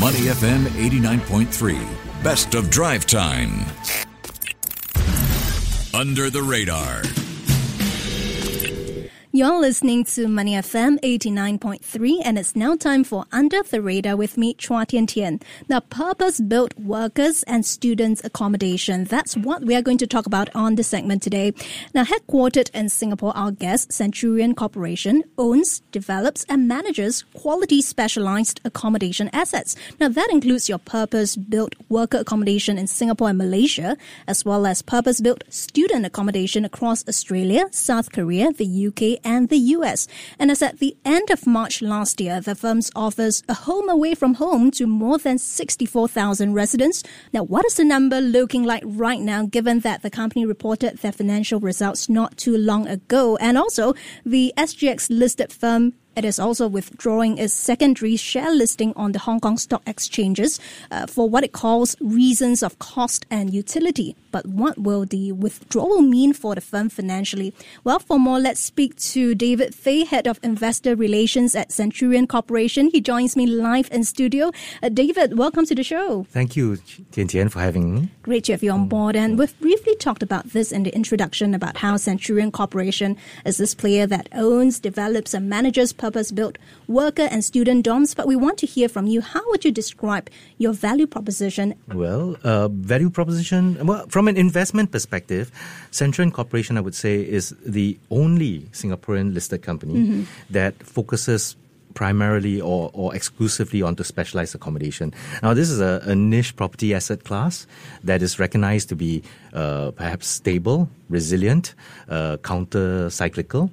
Money FM 89.3. Best of drive time. Under the radar. You're listening to Money FM 89.3 and it's now time for Under the Radar with me, Chua Tian Tian. Now, purpose-built workers and students accommodation. That's what we are going to talk about on this segment today. Now, headquartered in Singapore, our guest, Centurion Corporation, owns, develops and manages quality specialized accommodation assets. Now, that includes your purpose-built worker accommodation in Singapore and Malaysia, as well as purpose-built student accommodation across Australia, South Korea, the UK and the US. And as at the end of March last year, the firm offers a home away from home to more than 64,000 residents. Now, what is the number looking like right now, given that the company reported their financial results not too long ago? And also, the SGX listed firm it is also withdrawing its secondary share listing on the Hong Kong Stock Exchanges uh, for what it calls reasons of cost and utility. But what will the withdrawal mean for the firm financially? Well, for more, let's speak to David Phey, Head of Investor Relations at Centurion Corporation. He joins me live in studio. Uh, David, welcome to the show. Thank you, Tian Tian, for having me. Great to have you on board. And we've briefly talked about this in the introduction about how Centurion Corporation is this player that owns, develops, and manages purpose built worker and student dorms, but we want to hear from you. How would you describe your value proposition? Well, uh, value proposition, well, from an investment perspective, Centurion Corporation, I would say, is the only Singaporean listed company mm-hmm. that focuses primarily or, or exclusively onto specialized accommodation. Now, this is a, a niche property asset class that is recognized to be uh, perhaps stable, resilient, uh, counter cyclical.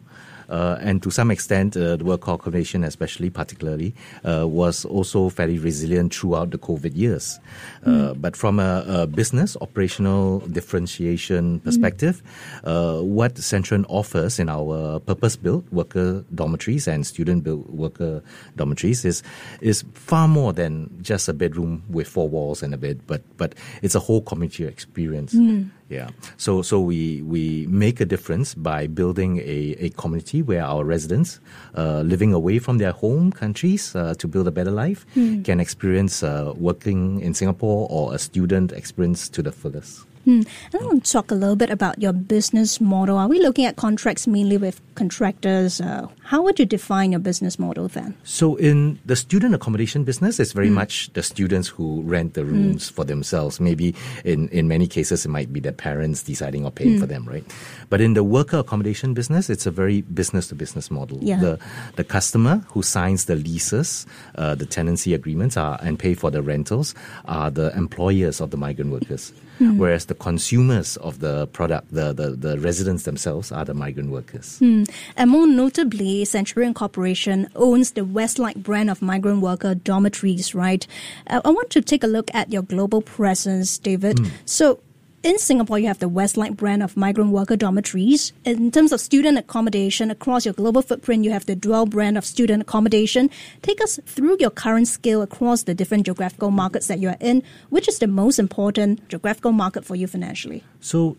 Uh, and to some extent, uh, the work accommodation, especially particularly, uh, was also fairly resilient throughout the COVID years. Mm. But from a, a, business operational differentiation perspective, mm. what Centurion offers in our purpose-built worker dormitories and student-built worker dormitories is is far more than just a bedroom with four walls and a bed, but but it's a whole community experience. Mm. Yeah. So so we we make a difference by building a, a community where our residents, uh, living away from their home countries uh, to build a better life, mm. can experience uh, working in Singapore or a student experience to the fullest. Hmm. I want to talk a little bit about your business model. Are we looking at contracts mainly with contractors? Uh, how would you define your business model then? So, in the student accommodation business, it's very mm. much the students who rent the rooms mm. for themselves. Maybe in, in many cases, it might be their parents deciding or paying mm. for them, right? But in the worker accommodation business, it's a very business to business model. Yeah. The, the customer who signs the leases, uh, the tenancy agreements, are, and pay for the rentals are the employers of the migrant workers. Whereas the consumers of the product, the, the, the residents themselves, are the migrant workers. Mm. And more notably, Centurion Corporation owns the Westlight brand of migrant worker dormitories, right? Uh, I want to take a look at your global presence, David. Mm. So, in Singapore, you have the Westlight brand of migrant worker dormitories. In terms of student accommodation across your global footprint, you have the Dwell brand of student accommodation. Take us through your current scale across the different geographical markets that you are in. Which is the most important geographical market for you financially? So,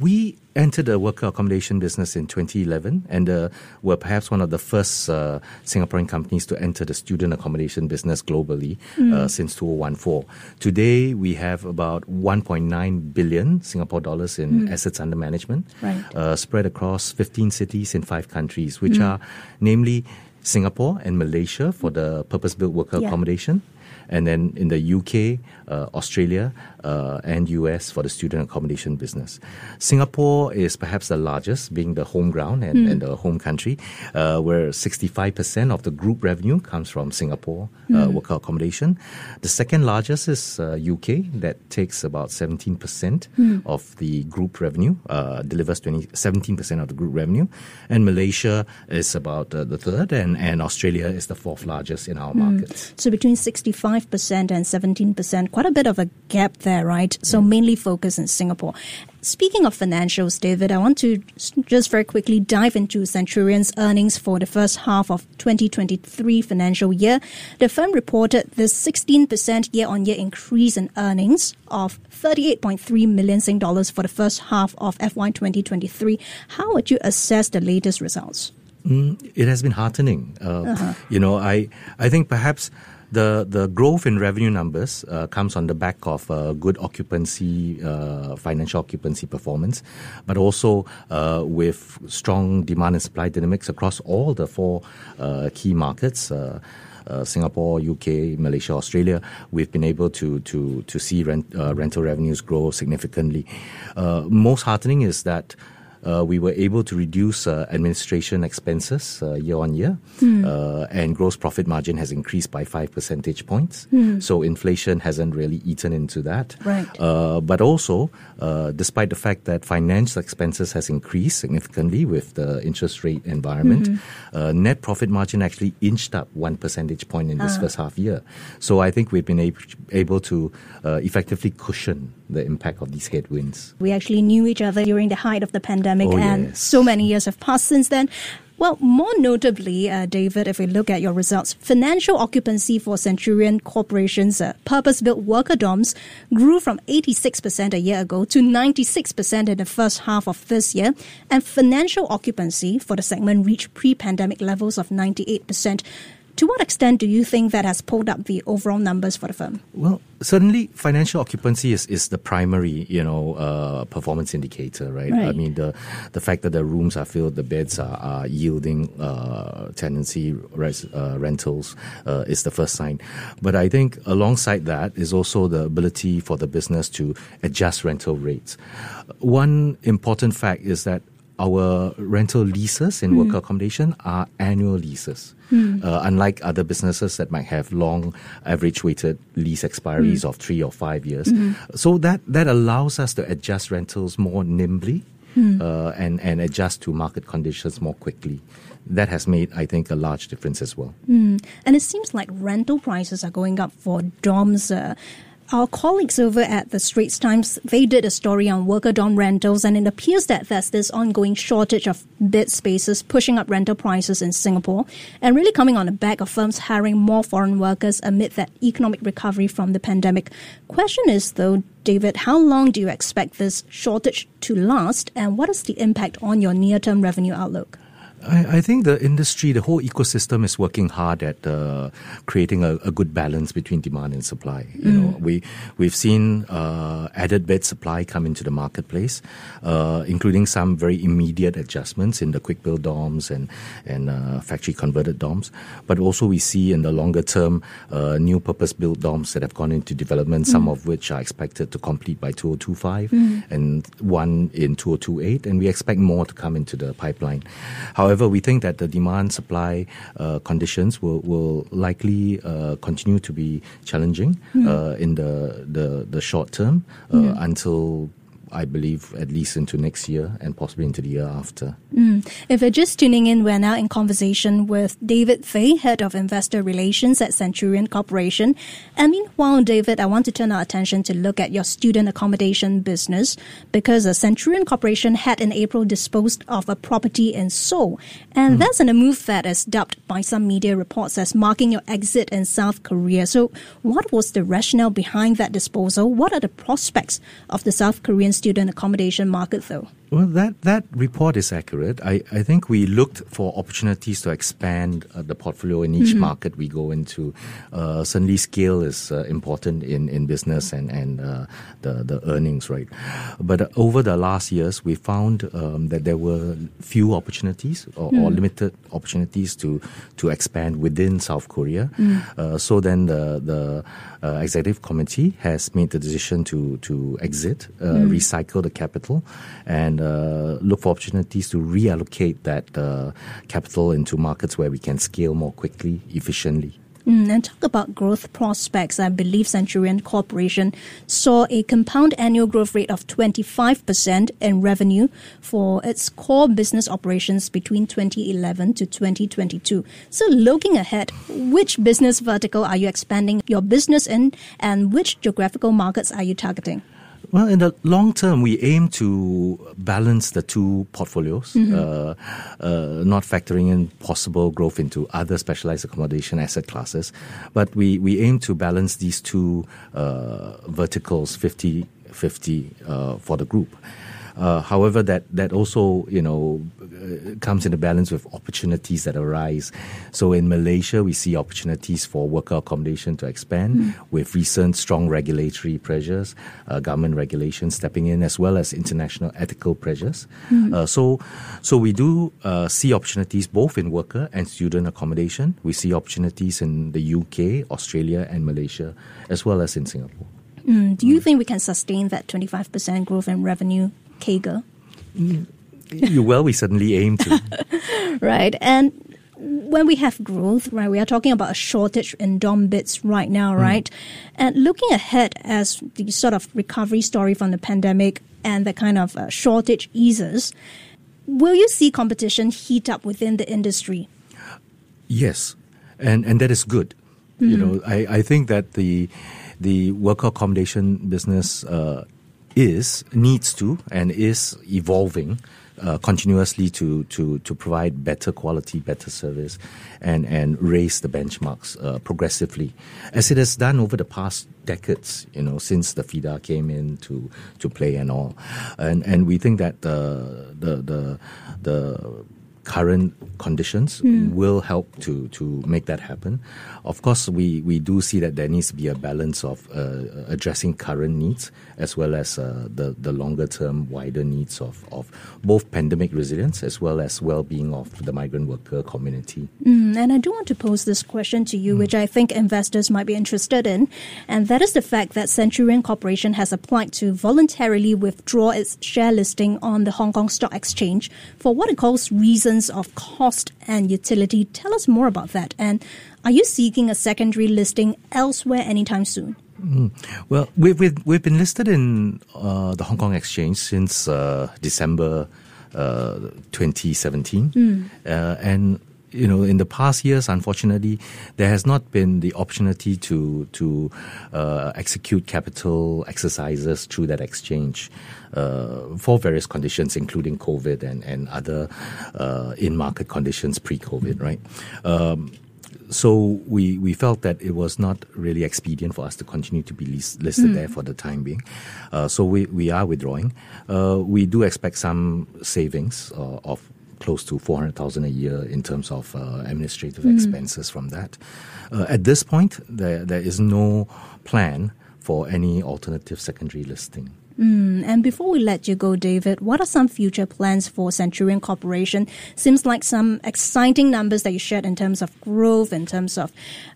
we entered the worker accommodation business in 2011 and uh, were perhaps one of the first uh, Singaporean companies to enter the student accommodation business globally mm. uh, since 2014. Today, we have about 1.9 billion Singapore dollars in mm. assets under management, right. Uh, spread across 15 cities in five countries, which mm. are namely Singapore and Malaysia for the purpose-built worker yeah. accommodation, and then in the UK, uh, Australia, uh, and US for the student accommodation business. Singapore is perhaps the largest, being the home ground and, mm. and the home country, uh, where 65% of the group revenue comes from Singapore mm. worker accommodation. The second largest is UK, uh, that takes about 17% mm. of the group revenue, uh, delivers 20, 17% of the group revenue. And Malaysia is about the third, and, and Australia is the fourth largest in our hmm. markets. So between 65% and 17%, quite a bit of a gap there there, right? So mainly focus in Singapore. Speaking of financials, David, I want to just very quickly dive into Centurion's earnings for the first half of 2023 financial year. The firm reported this 16% year-on-year increase in earnings of 38.3 million Sing dollars for the first half of FY 2023. How would you assess the latest results? Mm, it has been heartening. Uh, uh-huh. You know, I I think perhaps the the growth in revenue numbers uh, comes on the back of uh, good occupancy, uh, financial occupancy performance, but also uh, with strong demand and supply dynamics across all the four uh, key markets. Uh, uh, Singapore, UK, Malaysia, Australia, we've been able to to to see rent, uh, rental revenues grow significantly. Uh, most heartening is that uh, we were able to reduce uh, administration expenses uh, year on year, uh, and gross profit margin has increased by five percentage points. So inflation hasn't really eaten into that. Right. Uh, but also, uh, despite the fact that financial expenses has increased significantly with the interest rate environment, uh, net profit margin actually inched up one percentage point in this first half year. So I think we've been able, able to uh, effectively cushion the impact of these headwinds. We actually knew each other during the height of the pandemic, Oh, and yes. so many years have passed since then. Well, more notably, uh, David, if we look at your results, financial occupancy for Centurion Corporation's uh, purpose built worker dorms grew from 86% a year ago to 96% in the first half of this year, and financial occupancy for the segment reached pre pandemic levels of 98%. To what extent do you think that has pulled up the overall numbers for the firm? Well, certainly financial occupancy is, is the primary, you know, uh, performance indicator, right? I mean, the the fact that the rooms are filled, the beds are, are yielding uh, tenancy res, uh, rentals uh, is the first sign. But I think alongside that is also the ability for the business to adjust rental rates. One important fact is that our rental leases in worker accommodation are annual leases. Uh, unlike other businesses that might have long average weighted lease expiries of three or five years. So that, that allows us to adjust rentals more nimbly uh, and, and adjust to market conditions more quickly. That has made, I think, a large difference as well. And it seems like rental prices are going up for dorms. Uh, our colleagues over at the Straits Times, they did a story on worker dorm rentals, and it appears that there's this ongoing shortage of bed spaces pushing up rental prices in Singapore, and really coming on the back of firms hiring more foreign workers amid that economic recovery from the pandemic. Question is, though, David, how long do you expect this shortage to last, and what is the impact on your near-term revenue outlook? I, I think the industry, the whole ecosystem is working hard at uh, creating a, a good balance between demand and supply. You know, we we've seen uh, added bed supply come into the marketplace, uh, including some very immediate adjustments in the quick build dorms and and uh, factory converted dorms. But also we see in the longer term uh, new purpose built dorms that have gone into development. Some of which are expected to complete by 2025 and one in 2028, and we expect more to come into the pipeline. However, we think that the demand supply uh, conditions will, will likely uh, continue to be challenging uh, in the, the, the short term uh, until I believe at least into next year and possibly into the year after. If you're just tuning in, we're now in conversation with David Phey, Head of Investor Relations at Centurion Corporation. And meanwhile, David, I want to turn our attention to look at your student accommodation business because uh, Centurion Corporation had in April disposed of a property in Seoul. And that's in a move that is dubbed by some media reports as marking your exit in South Korea. So, what was the rationale behind that disposal? What are the prospects of the South Korean student accommodation market, though? Well, that, that report is accurate. I, I think we looked for opportunities to expand uh, the portfolio in each market we go into. Uh, certainly, scale is uh, important in, in business and, and uh, the, the earnings, right? But uh, over the last years, we found um, that there were few opportunities or, or limited opportunities to, to expand within South Korea. Uh, so then the, the uh, executive committee has made the decision to, to exit, uh, recycle the capital, and uh, look for opportunities to reallocate that uh, capital into markets where we can scale more quickly, efficiently. Mm, and talk about growth prospects. I believe Centurion Corporation saw a compound annual growth rate of 25% in revenue for its core business operations between 2011 to 2022. So, looking ahead, which business vertical are you expanding your business in, and which geographical markets are you targeting? Well, in the long term, we aim to balance the two portfolios, uh, uh, not factoring in possible growth into other specialized accommodation asset classes. But we, we aim to balance these two uh, verticals 50 50 uh, for the group. Uh, however, that that also you know uh, comes in the balance with opportunities that arise. So in Malaysia, we see opportunities for worker accommodation to expand mm. with recent strong regulatory pressures, uh, government regulations stepping in, as well as international ethical pressures. Mm. so, so we do uh, see opportunities both in worker and student accommodation. We see opportunities in the UK, Australia, and Malaysia, as well as in Singapore. Mm, do you think we can sustain that 25% growth in revenue Mm, well, we certainly aim to. right. And when we have growth, right, we are talking about a shortage in dorm beds right now, mm. right? And looking ahead as the sort of recovery story from the pandemic and the kind of uh, shortage eases, will you see competition heat up within the industry? Yes, and and that is good. Mm-hmm. You know, I, I think that the the worker accommodation business uh, is needs to and is evolving uh, continuously to, to, to provide better quality, better service, and, and raise the benchmarks uh, progressively, as it has done over the past decades. You know, since the FEDA came in to, to play and all, and and we think that the the the the current conditions mm. will help to to make that happen. Of course, we, we do see that there needs to be a balance of uh, addressing current needs as well as uh, the the longer term, wider needs of, of both pandemic resilience as well as well being of the migrant worker community. Mm, and I do want to pose this question to you, mm. which I think investors might be interested in, and that is the fact that Centurion Corporation has applied to voluntarily withdraw its share listing on the Hong Kong Stock Exchange for what it calls reasons of cost and utility. Tell us more about that. And are you seeking a secondary listing elsewhere anytime soon? Mm. Well, we've, we've, we've, been listed in uh, the Hong Kong Exchange since uh, December uh, 2017. Mm. and you know, in the past years, unfortunately, there has not been the opportunity to to uh, execute capital exercises through that exchange uh, for various conditions, including COVID and and other uh, in market conditions pre-COVID, right? Um, so we, we felt that it was not really expedient for us to continue to be list, listed mm. there for the time being. Uh, so we, we are withdrawing. Uh, we do expect some savings uh, of close to 400,000 a year in terms of uh, administrative mm. expenses from that. Uh, at this point, there, there is no plan for any alternative secondary listing. Mm, and before we let you go, David, what are some future plans for Centurion Corporation? Seems like some exciting numbers that you shared in terms of growth, in terms of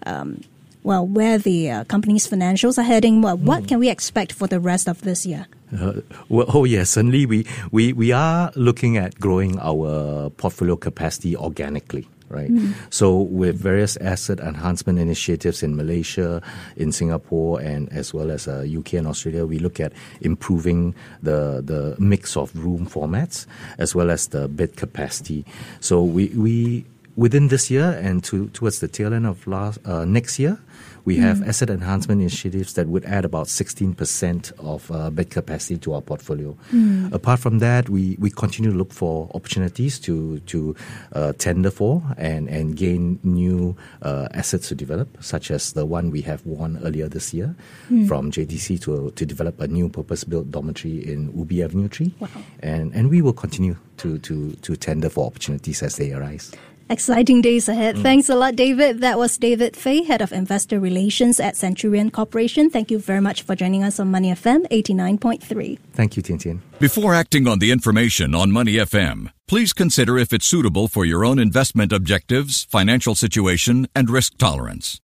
um, well, where the uh, company's financials are heading. Well, what mm. can we expect for the rest of this year? Uh, well, oh yes, certainly we, we, we are looking at growing our portfolio capacity organically right? Mm. So with various asset enhancement initiatives in Malaysia, in Singapore, and as well as uh, UK and Australia, we look at improving the the mix of room formats as well as the bed capacity. So we we within this year and to, towards the tail end of last uh, next year, we have mm. asset enhancement initiatives that would add about 16% of uh, bed capacity to our portfolio. Mm. Apart from that, we, we continue to look for opportunities to, to uh, tender for and, and gain new uh, assets to develop, such as the one we have won earlier this year mm. from JTC to, to develop a new purpose built dormitory in Ubi Avenue 3. Wow. And, and we will continue to, to, to tender for opportunities as they arise. Exciting days ahead. Mm. Thanks a lot, David. That was David Phey, Head of Investor Relations at Centurion Corporation. Thank you very much for joining us on Money FM 89.3. Thank you, Tian Tian. Before acting on the information on Money FM, please consider if it's suitable for your own investment objectives, financial situation, and risk tolerance.